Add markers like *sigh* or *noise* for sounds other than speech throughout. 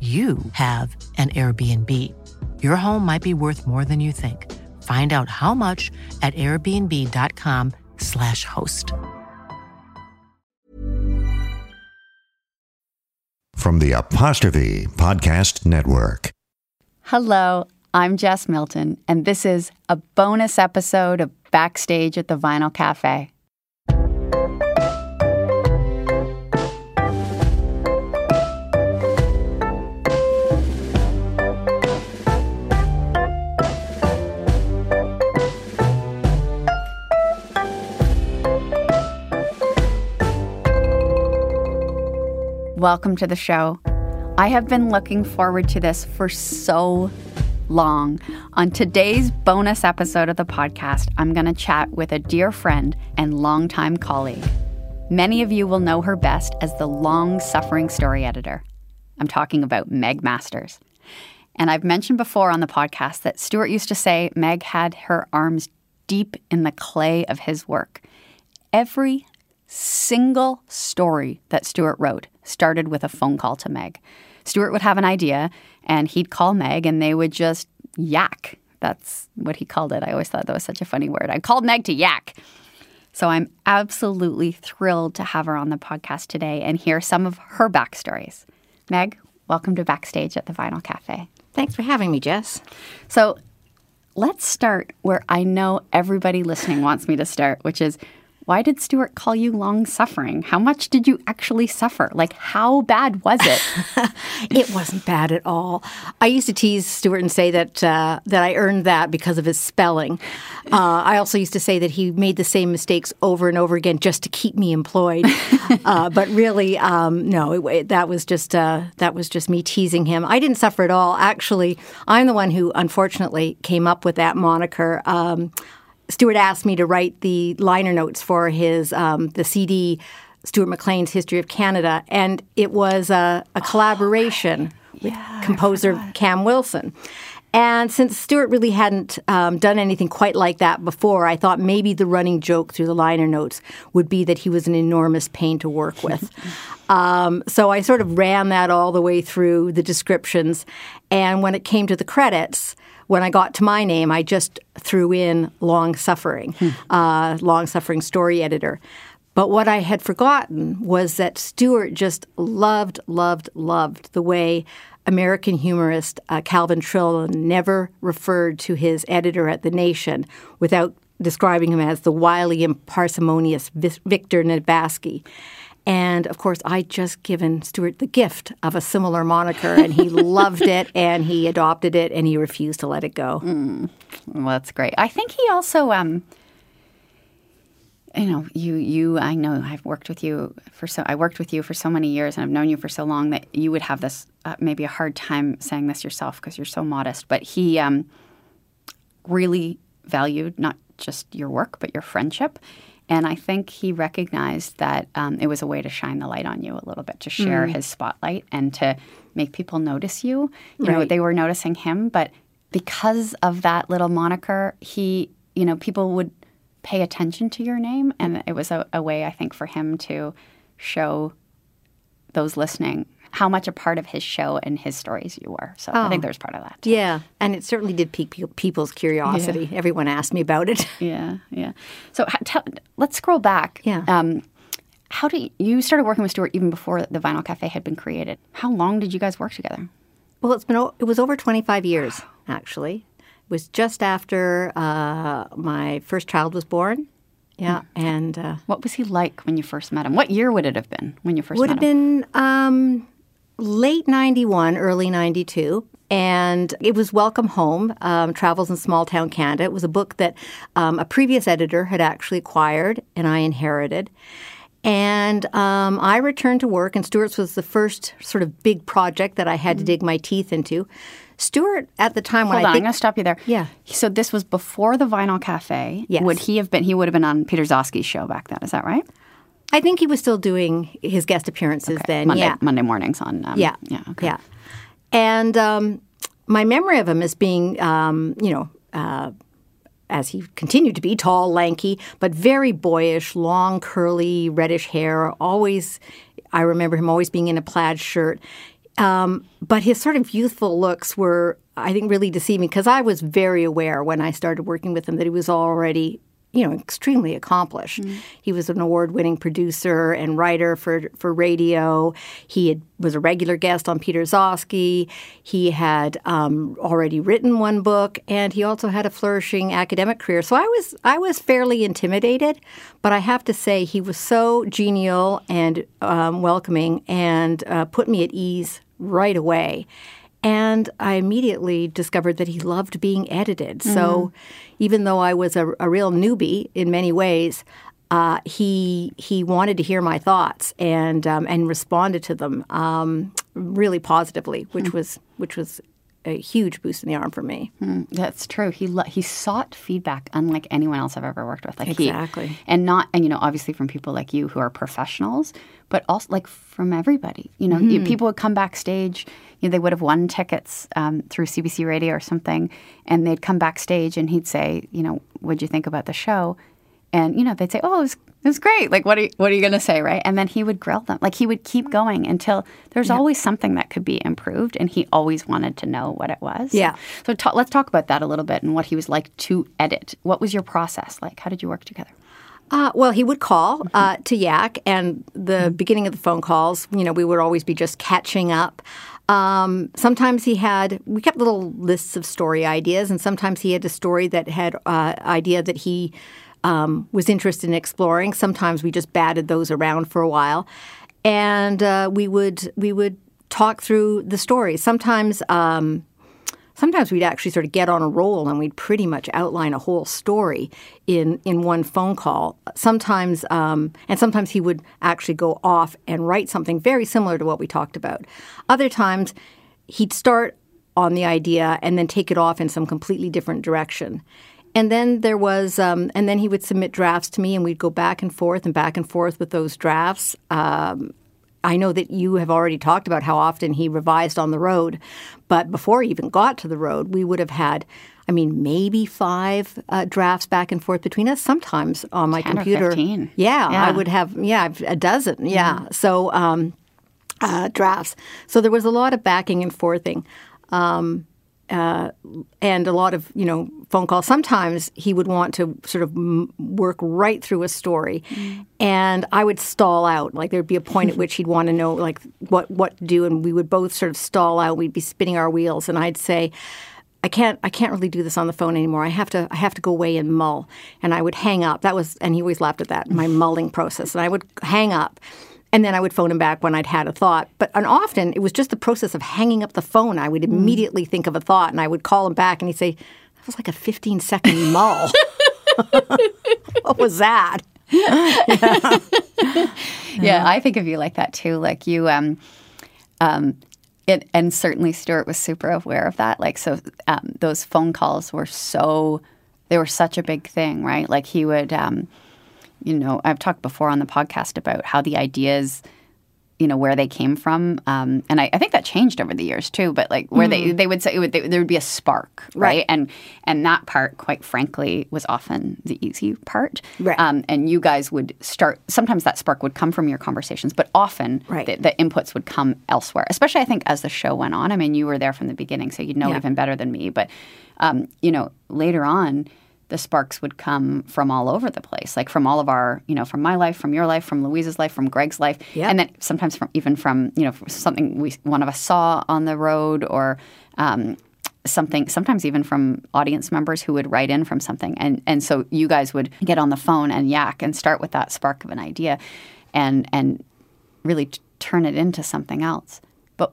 you have an Airbnb. Your home might be worth more than you think. Find out how much at airbnb.com/slash host. From the Apostrophe Podcast Network. Hello, I'm Jess Milton, and this is a bonus episode of Backstage at the Vinyl Cafe. Welcome to the show. I have been looking forward to this for so long. On today's bonus episode of the podcast, I'm going to chat with a dear friend and longtime colleague. Many of you will know her best as the long suffering story editor. I'm talking about Meg Masters. And I've mentioned before on the podcast that Stuart used to say Meg had her arms deep in the clay of his work. Every single story that Stuart wrote started with a phone call to Meg. Stuart would have an idea and he'd call Meg and they would just yak. That's what he called it. I always thought that was such a funny word. I called Meg to yak. So I'm absolutely thrilled to have her on the podcast today and hear some of her backstories. Meg, welcome to Backstage at the Vinyl Cafe. Thanks for having me, Jess. So let's start where I know everybody listening wants me to start, which is why did Stuart call you long suffering? How much did you actually suffer? Like, how bad was it? *laughs* it wasn't bad at all. I used to tease Stuart and say that uh, that I earned that because of his spelling. Uh, I also used to say that he made the same mistakes over and over again just to keep me employed. *laughs* uh, but really, um, no, it, it, that was just uh, that was just me teasing him. I didn't suffer at all. Actually, I'm the one who unfortunately came up with that moniker. Um, Stuart asked me to write the liner notes for his um, the CD Stuart McLean's History of Canada, and it was a, a collaboration oh, *gasps* with yeah, composer Cam Wilson. And since Stuart really hadn't um, done anything quite like that before, I thought maybe the running joke through the liner notes would be that he was an enormous pain to work with. *laughs* um, so I sort of ran that all the way through the descriptions. And when it came to the credits, when I got to my name, I just threw in long suffering, hmm. uh, long suffering story editor. But what I had forgotten was that Stuart just loved, loved, loved the way American humorist uh, Calvin Trillin never referred to his editor at The Nation without describing him as the wily and parsimonious Victor Navasky. And of course, I just given Stuart the gift of a similar moniker, and he *laughs* loved it, and he adopted it, and he refused to let it go. Mm. Well, that's great. I think he also, um, you know, you, you. I know I've worked with you for so. I worked with you for so many years, and I've known you for so long that you would have this uh, maybe a hard time saying this yourself because you're so modest. But he um, really valued not just your work, but your friendship And I think he recognized that um, it was a way to shine the light on you a little bit, to share his spotlight and to make people notice you. You know, they were noticing him, but because of that little moniker, he, you know, people would pay attention to your name. And it was a, a way, I think, for him to show those listening how much a part of his show and his stories you were. So I think there's part of that. too. Yeah, and it certainly did pique people's curiosity. Everyone asked me about it. *laughs* Yeah, yeah. So tell, let's scroll back. Yeah. Um, how did you started working with Stuart even before the Vinyl Cafe had been created? How long did you guys work together? Well, it's been o- it was over 25 years actually. Was just after uh, my first child was born. Yeah, and uh, What was he like when you first met him? What year would it have been when you first would met have him? been um, late 91, early 92. And it was Welcome Home, um, Travels in Small Town Canada. It was a book that um, a previous editor had actually acquired and I inherited. And um, I returned to work, and Stuart's was the first sort of big project that I had to dig my teeth into. Stuart, at the time when Hold I on, I'm going to stop you there. Yeah. So this was before the Vinyl Cafe. Yes. Would he have been? He would have been on Peter Gzowski's show back then. Is that right? I think he was still doing his guest appearances then. Monday, yeah. Monday mornings on. Um, Yeah. Yeah. Okay. Yeah. And um, my memory of him as being, um, you know, uh, as he continued to be tall, lanky, but very boyish, long, curly, reddish hair. Always, I remember him always being in a plaid shirt. Um, but his sort of youthful looks were, I think, really deceiving because I was very aware when I started working with him that he was already, you know, extremely accomplished. He was an award-winning producer and writer for for radio. He had, was a regular guest on Peter Gzowski. He had um, already written one book, and he also had a flourishing academic career. So I was I was fairly intimidated, but I have to say he was so genial and um, welcoming, and uh, put me at ease right away. And I immediately discovered that he loved being edited. So even though I was a, a real newbie in many ways, uh, he he wanted to hear my thoughts and um, and responded to them um, really positively, which was which was a huge boost in the arm for me. That's true. He lo- he sought feedback unlike anyone else I've ever worked with. Like he- Exactly. and not and you know obviously from people like you who are professionals, but also like from everybody. You know, you- people would come backstage. You know, they would have won tickets um, through CBC Radio or something, and they'd come backstage and he'd say, you know, what'd you think about the show? And you know, they'd say, "Oh, it was, it was great." Like, what are you, what are you going to say, right? And then he would grill them. Like he would keep going until there's always something that could be improved, and he always wanted to know what it was. Yeah. So ta- let's talk about that a little bit and what he was like to edit. What was your process like? How did you work together? Uh, well, he would call uh, to Yak, and the beginning of the phone calls, you know, we would always be just catching up. Um, sometimes he had, we kept little lists of story ideas, and sometimes he had a story that had uh, idea that he um, was interested in exploring. Sometimes we just batted those around for a while, and uh, we would we would talk through the stories. Sometimes. Um, sometimes we'd actually sort of get on a roll and we'd pretty much outline a whole story in in one phone call. Sometimes, um, and sometimes he would actually go off and write something very similar to what we talked about. Other times, he'd start on the idea and then take it off in some completely different direction. And then there was, um, and then he would submit drafts to me, and we'd go back and forth and back and forth with those drafts. Um, I know that you have already talked about how often he revised on the road, but before he even got to the road, we would have had, I mean, maybe five uh, drafts back and forth between us. Sometimes on my 10 or computer, 15. Yeah, Yeah. I would have, yeah, a dozen. Yeah, so um, uh, drafts. So there was a lot of backing and forthing. Um, uh, and a lot of you know phone calls. Sometimes he would want to sort of m- work right through a story, and I would stall out. Like there'd be a point at *laughs* which he'd want to know like what what to do, and we would both sort of stall out. We'd be spinning our wheels, and I'd say. I can't. I can't really do this on the phone anymore. I have to. I have to go away and mull. And I would hang up. That was, and he always laughed at that. My mulling process. And I would hang up, and then I would phone him back when I'd had a thought. But and often it was just the process of hanging up the phone. I would immediately think of a thought, and I would call him back, and he'd say, "That was like a fifteen second mull. *laughs* *laughs* what was that?" *laughs* Yeah, I think of you like that too. Like you, um, um, it, and certainly Stuart was super aware of that. Like, so um, those phone calls were so, they were such a big thing, right? Like he would, um, you know, I've talked before on the podcast about how the ideas you know where they came from um, and I, I, think that changed over the years too but like where mm they they would say would, they, there would be a spark right? right? and and that part quite frankly was often the easy part right um, and you guys would start sometimes that spark would come from your conversations but often right. the, the, inputs would come elsewhere especially I think as the show went on I mean you were there from the beginning so you'd know yeah. even better than me but um, you know later on the sparks would come from all over the place, like from all of our, you know, from my life, from your life, from Louise's life, from Greg's life, yep. and then sometimes from even from you know something we one of us saw on the road or. Um, something sometimes even from audience members who would write in from something and and so you guys would get on the phone and yak and start with that spark of an idea and and really t- turn it into something else but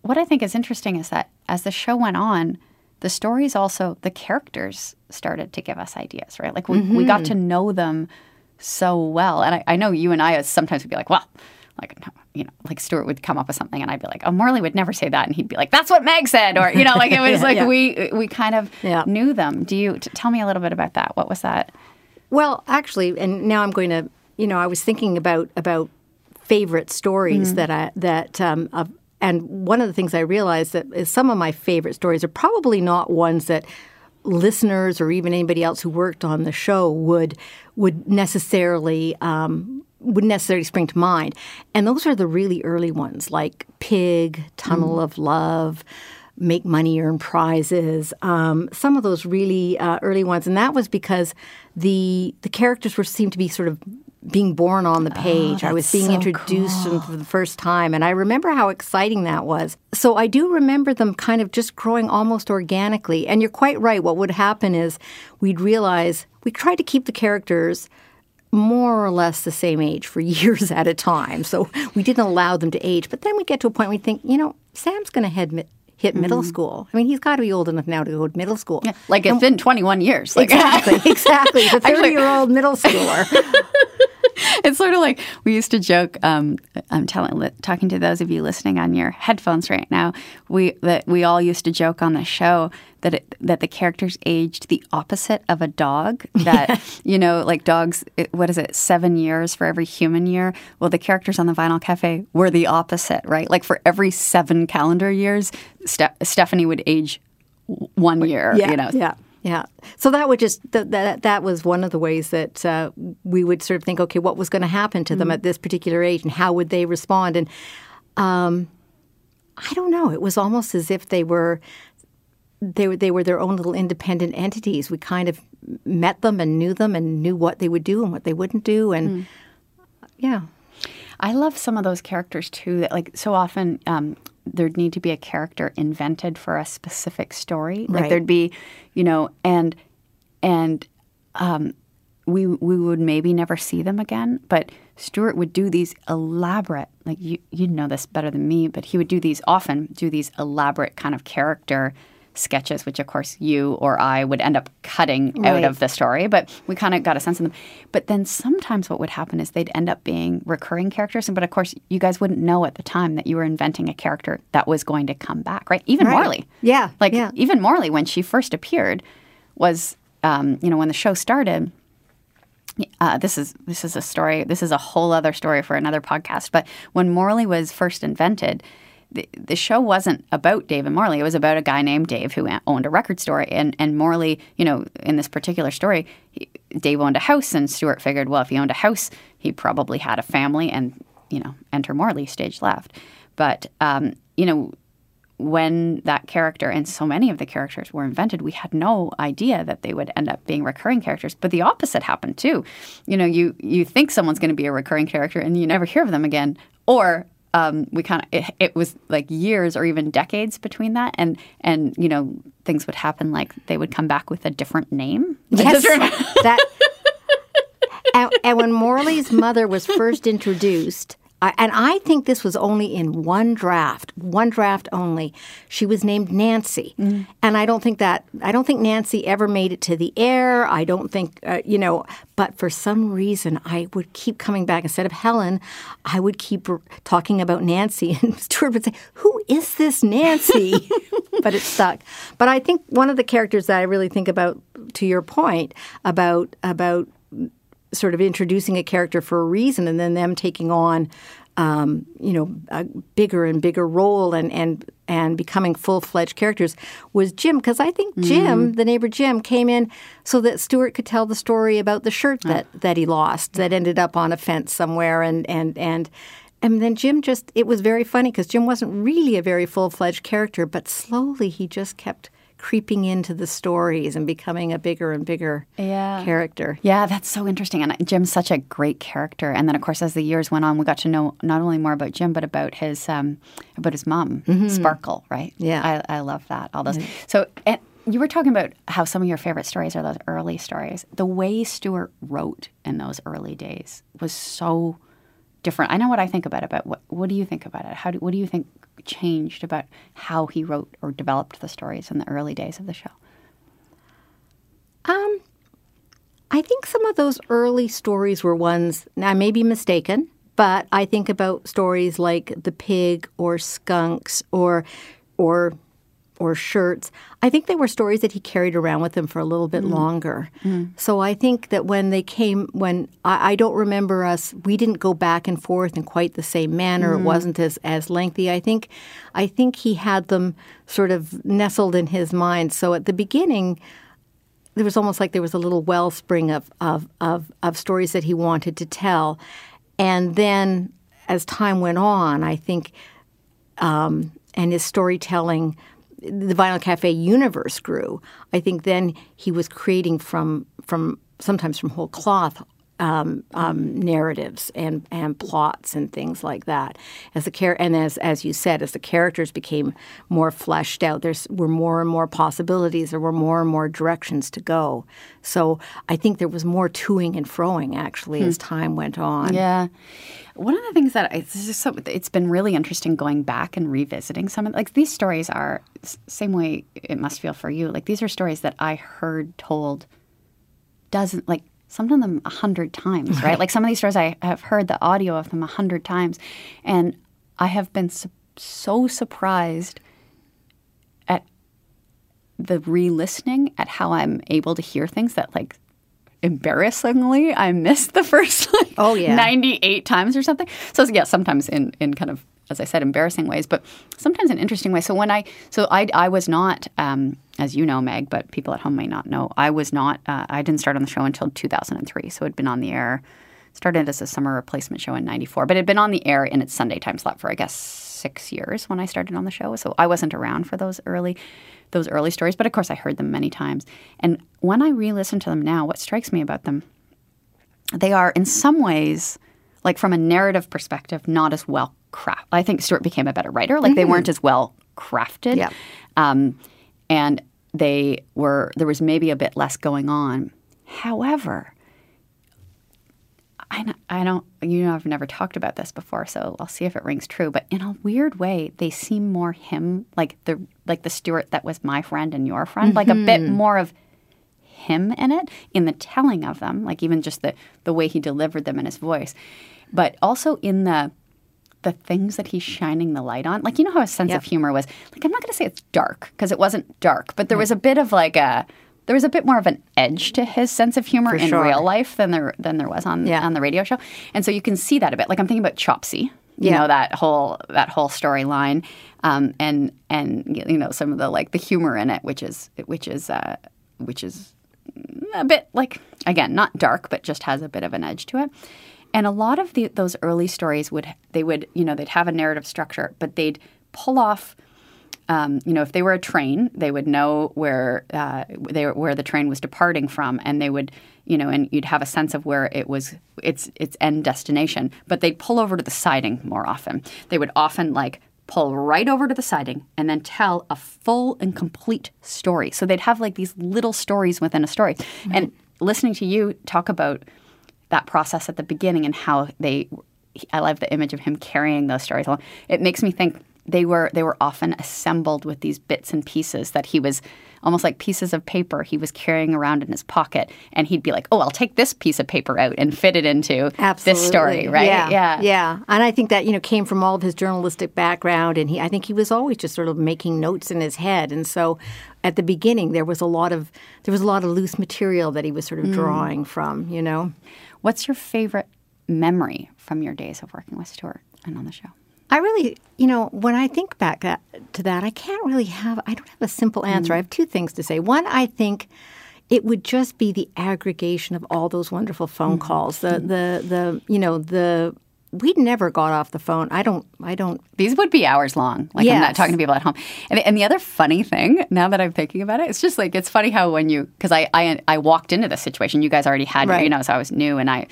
what i think is interesting is that as the show went on the stories also the characters started to give us ideas right like we, mm-hmm. we got mm-hmm. to know them so well and I, I, know you and i sometimes would be like well like no, you know like stuart would come up with something and i'd be like oh morley would never say that and he'd be like that's what meg said or you know like it *laughs* was yeah, like yeah. we we kind of yeah. knew them do you t- tell me a little bit about that what was that well actually and now i'm going to you know i was thinking about about favorite stories mm-hmm. that i that um, of and one of the things I realized that is some of my favorite stories are probably not ones that listeners or even anybody else who worked on the show would would necessarily um, would necessarily spring to mind. And those are the really early ones, like Pig, Tunnel mm. of Love, Make Money, Earn Prizes. Um, some of those really uh, early ones, and that was because the the characters were seemed to be sort of being born on the oh, page. Oh, I was being so introduced cool. for the first time. And I remember how exciting that was. So I do remember them kind of just growing almost organically. And you're quite right. What would happen is we'd realize we tried to keep the characters more or less the same age for *laughs* years at a time. So we didn't allow them to age. But then we get to a point where we think, you know, Sam's going to head hit middle mm-hmm. school. I mean, he's got to be old enough now to go to middle school. Yeah, like it's and, been 21 years. Like. Exactly, *laughs* exactly. A *laughs* 30 year old middle schooler. *laughs* it's sort of like we used to joke. Um, I'm telling, talking to those of you listening on your headphones right now. We that we all used to joke on the show that it, that the characters aged the opposite of a dog. That *laughs* you know, like dogs. What is it? Seven years for every human year. Well, the characters on the Vinyl Cafe were the opposite, right? Like for every seven calendar years, Ste- Stephanie would age one year. Yeah, you know. Yeah. Yeah. So that would just that that, that was one of the ways that uh, we would sort of think, okay, what was going to happen to them mm-hmm. at this particular age, and how would they respond? And um, I don't know. It was almost as if they were they were they were their own little independent entities. We kind of met them and knew them and knew what they would do and what they wouldn't do, and mm. yeah. I love some of those characters too. That like so often um, there'd need to be a character invented for a specific story. Like right. there'd be, you know, and and um, we we would maybe never see them again. But Stuart would do these elaborate, like you you'd know this better than me, but he would do these often do these elaborate kind of character sketches, which of course you or I would end up cutting right. out of the story, but we kind of got a sense of them. But then sometimes what would happen is they'd end up being recurring characters. But of course, you guys wouldn't know at the time that you were inventing a character that was going to come back, right? Even right. Morley. Yeah. Like yeah. even Morley, when she first appeared, was, um, you know, when the show started, uh, this is this is a story. This is a whole other story for another podcast. But when Morley was first invented, the, the show wasn't about Dave and Morley. It was about a guy named Dave who owned a record store. And, and Morley, you know, in this particular story, he, Dave owned a house, and Stuart figured, well, if he owned a house, he probably had a family, and, you know, enter Morley, stage left. But, um, you know, when that character and so many of the characters were invented, we had no idea that they would end up being recurring characters. But the opposite happened too. You know, you you think someone's going to be a recurring character and you never hear of them again, or um, we kind of it, it, was like years or even decades between that, and and you know things would happen like they would come back with a different name. *laughs* Yes, that. *laughs* and, and when Morley's mother was first introduced, I, and I think this was only in one draft, one draft only. She was named Nancy, mm. and I don't think that I don't think Nancy ever made it to the air. I don't think uh, you know, but for some reason I would keep coming back instead of Helen. I would keep talking about Nancy, *laughs* and Stuart would say, "Who is this Nancy?" *laughs* but it stuck. But I think one of the characters that I really think about, to your point about about sort of introducing a character for a reason, and then them taking on, um, you know, a bigger and bigger role and and and becoming full fledged characters was Jim. Because I think Jim, the neighbor Jim, came in so that Stuart could tell the story about the shirt that that he lost that ended up on a fence somewhere, and and and. And then Jim just, it was very funny because Jim wasn't really a very full fledged character, but slowly he just kept creeping into the stories and becoming a bigger and bigger Yeah. character. Yeah, that's so interesting. And Jim's such a great character. And then, of course, as the years went on, we got to know not only more about Jim, but about his um, about his mom, Sparkle. Right? Yeah. I, I love that. All those. So. And, you were talking about how some of your favorite stories are those early stories. The way Stuart wrote in those early days was so different. I know what I think about it, but what, what do you think about it? How do, what do you think changed about how he wrote or developed the stories in the early days of the show? Um, I think some of those early stories were ones, now I may be mistaken, but I think about stories like The Pig or Skunks or, or, or Shirts. I think they were stories that he carried around with him for a little bit mm. longer. Mm. So I think that when they came, when I, I don't remember us, we didn't go back and forth in quite the same manner. It mm. wasn't as, as lengthy. I think, I think he had them sort of nestled in his mind. So at the beginning, there was almost like there was a little wellspring of, of, of, of stories that he wanted to tell. And then as time went on, I think, um, and his storytelling, the Vinyl Cafe universe grew. I think then he was creating from, from sometimes from whole cloth um, um, narratives and, and plots and things like that. As the char- and as as you said, as the characters became more fleshed out, there were more and more possibilities. There were more and more directions to go. So I think there was more toing and froing actually as time went on. Yeah. One of the things that I, this is so, it's been really interesting going back and revisiting some of like these stories are same way it must feel for you. Like these are stories that I heard told doesn't like some of them a hundred times, right? Like some of these stories I have heard the audio of them a hundred times, and I have been su- so surprised at the re-listening at how I'm able to hear things that like embarrassingly I missed the first *laughs* like Oh, yeah. 98 times or something. So yeah, sometimes in in kind of as I said embarrassing ways, but sometimes in interesting ways. So when I so I I was not um, as you know Meg, but people at home may not know. I was not uh, I didn't start on the show until 2003. So it'd been on the air started as a summer replacement show in 94, but it had been on the air in its Sunday time slot for I guess 6 years when I started on the show. So I wasn't around for those early those early stories, but of course I heard them many times. And when I re-listen to them now, what strikes me about them they are in some ways like from a narrative perspective not as well crafted. I think stuart became a better writer. Like they weren't as well crafted. Yeah. um, and they were there was maybe a bit less going on. However I, kn- I don't you know i've never talked about this before so i'll see if it rings true but in a weird way they seem more him like the like the stuart that was my friend and your friend like a bit mm-hmm. more of him in it in the telling of them like even just the the way he delivered them in his voice but also in the the things that he's shining the light on. Like you know how his sense of humor was? Like i'm not going to say it's dark because it wasn't dark but there was a bit of like a there was a bit more of an edge to his sense of humor in sure. real life than there than there was on Yeah. on the radio show and so you can see that a bit like i'm thinking about chopsy you Yeah. know that whole that whole storyline um, and and you know some of the like the humor in it which is which is uh, which is a bit like again not dark but just has a bit of an edge to it and a lot of the, those early stories would they would you know they'd have a narrative structure but they'd pull off um, you know if they were a train they would know where uh, they where the train was departing from and they would you know and you'd have a sense of where it was its its end destination but they'd pull over to the siding more often they would often like pull right over to the siding and then tell a full and complete story. So they'd have like these little stories within a story. And listening to you talk about that process at the beginning and how they I love the image of him carrying those stories along. It makes me think they were they were often assembled with these bits and pieces that he was almost like pieces of paper he was carrying around in his pocket and he'd be like, "Oh, I'll take this piece of paper out and fit it into this story," right? Yeah, yeah. yeah. And I think that you know came from all of his journalistic background, and he I think he was always just sort of making notes in his head, and so at the beginning there was a lot of there was a lot of loose material that he was sort Mm. of drawing from, you know. What's your favorite memory from your days of working with Stuart and on the show? I really, you know, when I think back uh, to that, I can't really have, I don't have a simple answer. Mm. I have two things to say. One, I think it would just be the aggregation of all those wonderful phone mm. calls. The, mm. the, the, you know, the, we never got off the phone. I don't, I don't, These would be hours long. Like I'm not talking to people at home. And, and the other funny thing, now that I'm thinking about it, it's just like it's funny how when you because I, I I walked into this situation, you guys already had Right. you know, so I was new and I.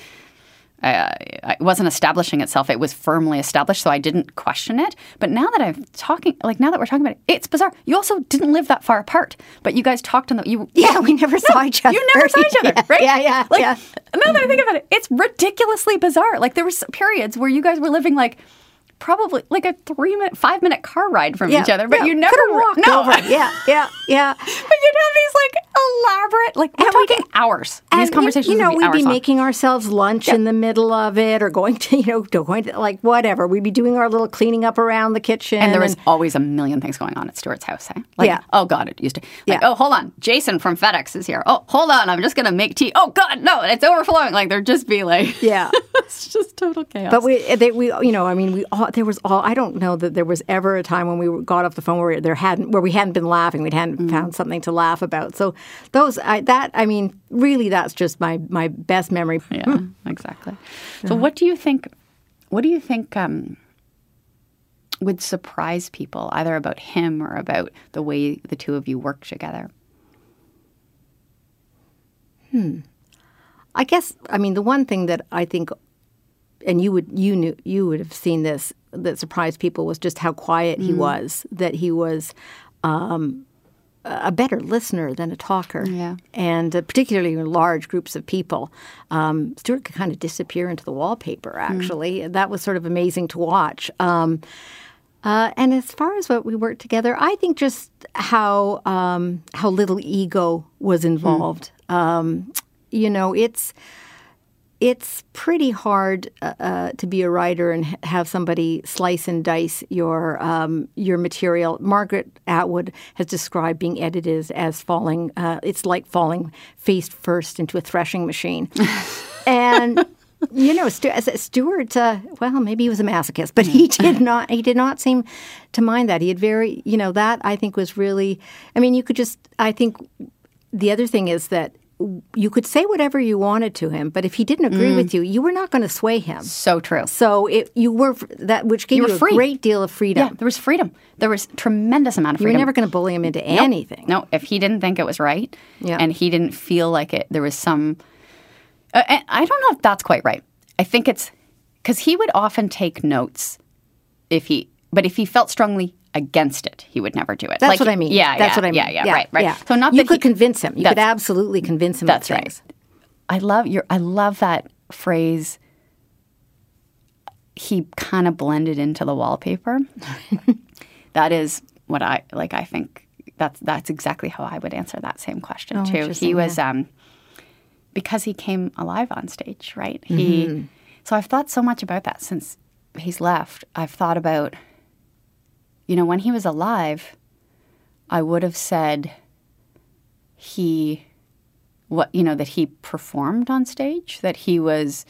I it wasn't establishing itself; it was firmly established, so I didn't question it. But now that I'm talking, like now that we're talking about it, it's bizarre. You also didn't live that far apart, but you guys talked on the you. *laughs* yeah, we never saw each other. You never saw each other, *laughs* Yeah, right? Yeah, yeah, Like, yeah. Now that I think about it, it's ridiculously bizarre. Like there was periods where you guys were living like probably like a three minute, five minute car ride from yeah, each other, but yeah. you never walked no. over. Yeah, yeah, yeah. *laughs* but you'd have these like elaborate, like we're And we talking hours. And These conversations, you know, would be we'd hours be long. making ourselves lunch in the middle of it, or going to, *laughs* you know, going to like whatever. We'd be doing our little cleaning up around the kitchen, And there was always a million things going on at Stuart's house. Eh? Like, Yeah. Oh God, it used to. Like, Yeah. oh, hold on, Jason from FedEx is here. Oh, hold on, I'm just gonna make tea. Oh God, no, it's overflowing. Like there'd just be like, yeah. *laughs* *laughs* it's just total chaos. But we, they, we, you know, I mean, we all there was all. I don't know that there was ever a time when we got off the phone where there hadn't, where we hadn't been laughing, we hadn't Mm. found something to laugh about. So those, I, that, I mean, really, that's just my my best memory. Yeah, *laughs* exactly. So, what do you think? What do you think um, would surprise people, either about him or about the way the two of you work together? Hmm. I guess I mean the one thing that I think, and you would you knew you would have seen this that surprised people was just how quiet Mm. he was. That he was um, a better listener than a talker. Yeah. and uh, particularly in large groups of people, um, Stuart could kind of disappear into the wallpaper. Mm. Actually, that was sort of amazing to watch. Um, uh, and as far as what we worked together, I think just how um, how little ego was involved. Um, you know, it's it's pretty hard uh, uh, to be a writer and have somebody slice and dice your um, your material. Margaret Atwood has described being edited as, falling. Uh, it's like falling face first into a threshing machine, *laughs* and. You know, Stu- Stuart. Uh, well, maybe he was a masochist, but he did not. He did not seem to mind that. He had very, you know, that I think was really. I mean, you could just. I think the other thing is that you could say whatever you wanted to him, but if he didn't agree with you, you were not going to sway him. So true. So it, you were that, which gave You you, a free. great deal of freedom. Yeah, there was freedom. There was tremendous amount of freedom. you were never going to bully him into Nope. anything. No, if he didn't think it was right, Yeah. and he didn't feel like it, there was some. Uh, I don't know if that's quite right. I think it's because he would often take notes if he, but if he felt strongly against it, he would never do it. That's Like, what I mean. Yeah, that's yeah, what I mean. Yeah, yeah, right, right. So not you could he- convince him. You could absolutely convince him. That's of right. things. I love your. I love that phrase. He kind of blended into the wallpaper. *laughs* that is what I like. I think that's that's exactly how I would answer that same question Oh, too. He was um, because he came alive on stage, right? He. So I've thought so much about that since he's left. I've thought about, you know, when he was alive, I would have said he what you know that he performed on stage that he was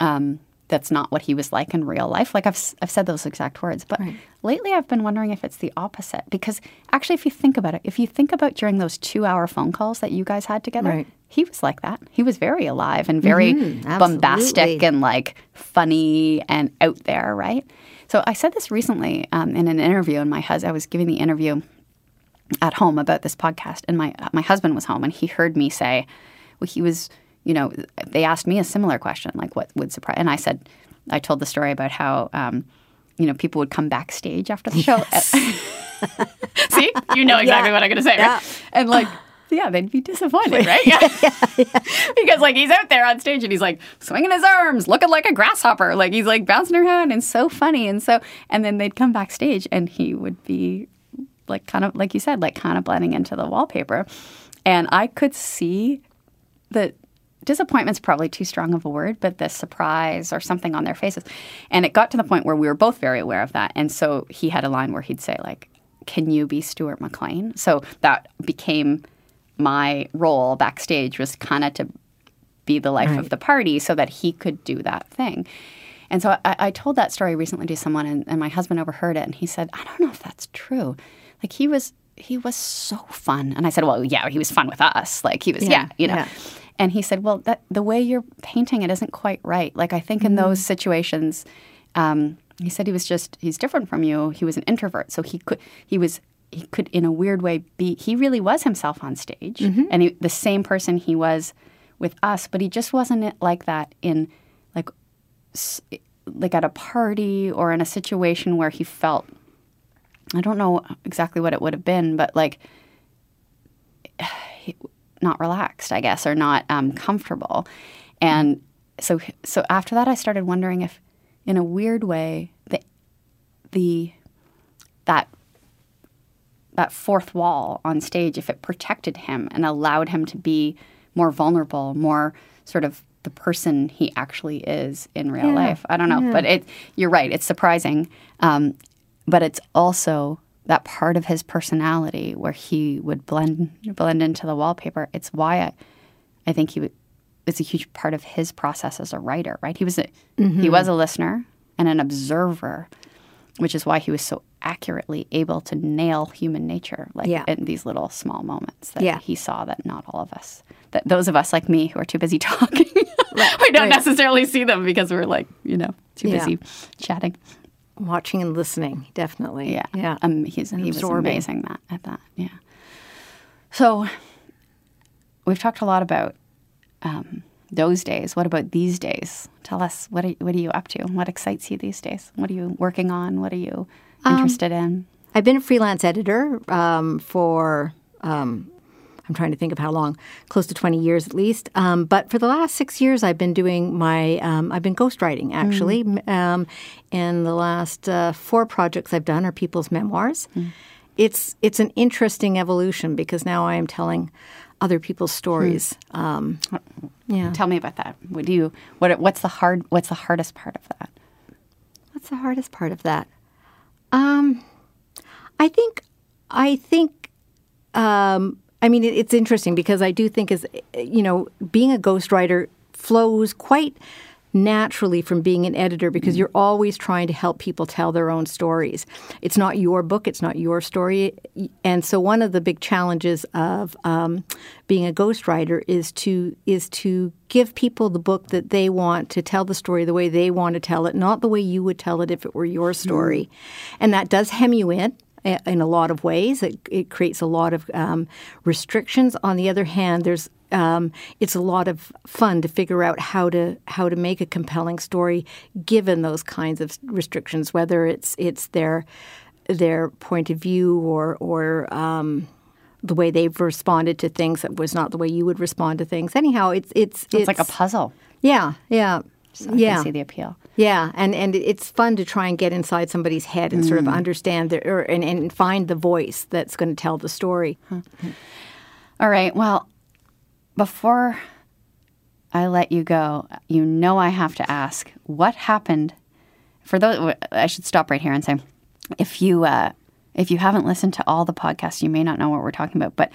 um that's not what he was like in real life. Like i've, I've said those exact words but lately i've been wondering if it's the opposite because actually if you think about it if you think about during those two hour phone calls that you guys had together Right. he was like that. He was very alive and very bombastic and like funny and out there right so i said this recently um, in an interview and my husband i was giving the interview at home about this podcast, and my my husband was home, and he heard me say, well, he was, you know, they asked me a similar question, like what would surprise, and I said, I told the story about how, um, you know, people would come backstage after the show. *laughs* See, you know exactly Yeah. what I'm going to say, right? Yeah. And like. Yeah, they'd be disappointed, *laughs* right? Yeah. *laughs* because like he's out there on stage and he's like swinging his arms, looking like a grasshopper, like he's like bouncing around and so funny and so and then they'd come backstage and he would be like kind of like you said, like kind of blending into the wallpaper. And I could see that disappointment's probably too strong of a word, but the surprise or something on their faces. And it got to the point where we were both very aware of that. And so he had a line where he'd say, like, can you be Stuart McLean? So that became my role backstage was kind of to be the life Right. of the party so that he could do that thing. And so I, I told that story recently to someone, and, and my husband overheard it, and he said, "I don't know if that's true. Like he was, he was so fun." And I said, "Well, yeah, he was fun with us. Like he was, yeah, Yeah, you know." yeah. And he said, "Well, that, the way you're painting it isn't quite right. Like I think in those situations, um, he said he was just he's different from you. He was an introvert, so he could he was." He could, in a weird way, be. He really was himself on stage, and he, the same person he was with us, but he just wasn't like that in like like at a party or in a situation where he felt I don't know exactly what it would have been, but like not relaxed, I guess, or not um, comfortable. And so so after that I started wondering if in a weird way the the that that fourth wall on stage if it protected him and allowed him to be more vulnerable, more sort of the person he actually is in real life. I don't know, but it you're right. It's surprising, um, but it's also that part of his personality where he would blend blend into the wallpaper. It's why I, I think he would. It's a huge part of his process as a writer, right? He was a he was a listener and an observer, which is why he was so accurately able to nail human nature, like Yeah. in these little small moments that Yeah. he saw that not all of us, that those of us like me who are too busy *laughs* talking, we don't right. necessarily see them because we're like you know too Yeah. busy chatting. Watching and listening, definitely. Yeah, Yeah. Um, he's And he was amazing that at that. Yeah. So we've talked a lot about um, those days. What about these days? Tell us what are, what are you up to? What excites you these days? What are you working on? What are you Um, interested in? I've been a freelance editor um, for, um, I'm trying to think of how long, close to 20 years at least. Um, but for the last six years, I've been doing my, um, I've been ghostwriting actually. Um, and the last uh, four projects I've done are people's memoirs. It's, it's an interesting evolution because now I am telling other people's stories. Um, yeah. Tell me about that. What do you? What what's the hard? What's the hardest part of that? What's the hardest part of that? Um, I think, I think, um, I mean, it, it's interesting because I do think, as you know, being a ghostwriter flows quite naturally from being an editor because you're always trying to help people tell their own stories. It's not your book, it's not your story. And so one of the big challenges of um, being a ghostwriter is to is to give people the book that they want to tell the story the way they want to tell it, not the way you would tell it if it were your story. And that does hem you in in a lot of ways. It, it creates a lot of um, restrictions. On the other hand, there's um, it's a lot of fun to figure out how to how to make a compelling story given those kinds of restrictions, whether it's it's their their point of view or or um, the way they've responded to things that was not the way you would respond to things. Anyhow, it's it's It's, like a puzzle. yeah yeah So I yeah. can see the appeal. Yeah, and, and it's fun to try and get inside somebody's head and sort of understand their, or, and, and find the voice that's going to tell the story. All right. Well, before I let you go, you know I have to ask what happened. For those, I should stop right here and say, if you uh, if you haven't listened to all the podcasts, you may not know what we're talking about. But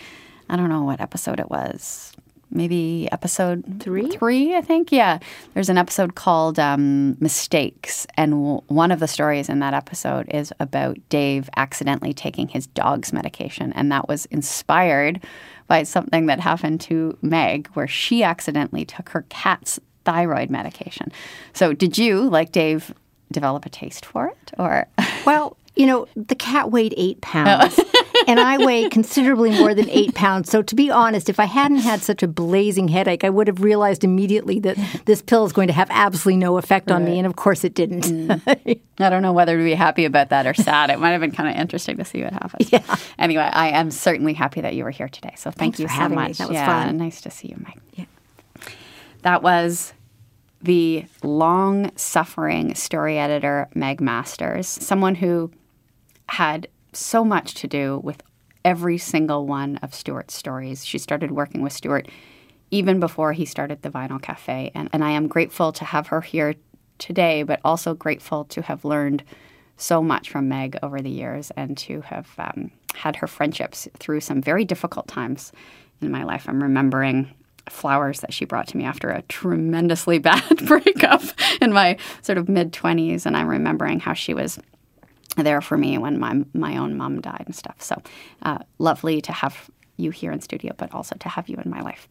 I don't know what episode it was. Maybe episode Three? Three, I think. Yeah, there's an episode called um, "Mistakes," and w- one of the stories in that episode is about Dave accidentally taking his dog's medication, and that was inspired by something that happened to Meg, where she accidentally took her cat's thyroid medication. So, did you, like Dave, develop a taste for it, or? Well, you know, the cat weighed eight *laughs* pounds, and I weigh considerably more than eight pounds. So, to be honest, if I hadn't had such a blazing headache, I would have realized immediately that this pill is going to have absolutely no effect on me. And of course, it didn't. Mm. *laughs* I don't know whether to be happy about that or sad. It might have been kind of interesting to see what happens. Yeah. Anyway, I am certainly happy that you were here today. So thank Thanks you so having me. much. That was yeah, fun. Nice to see you, Mike. Yeah. That was the long suffering story editor, Meg Masters, someone who had so much to do with every single one of Stuart's stories. She started working with Stuart even before he started the Vinyl Cafe. And, and I am grateful to have her here today, but also grateful to have learned so much from Meg over the years and to have um, had her friendships through some very difficult times in my life. I'm remembering flowers that she brought to me after a tremendously *laughs* bad breakup in my sort of mid 20s. And I'm remembering how she was there for me when my, my own mom died and stuff. So uh, lovely to have you here in studio, but also to have you in my life.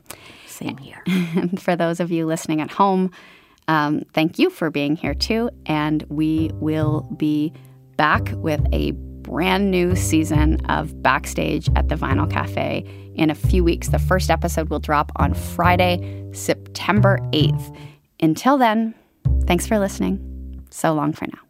Same here. and *laughs* for those of you listening at home, um, thank you for being here too. And we will be back with a brand new season of Backstage at the Vinyl Cafe in a few weeks. The first episode will drop on Friday, September 8th. Until then, thanks for listening. So long for now.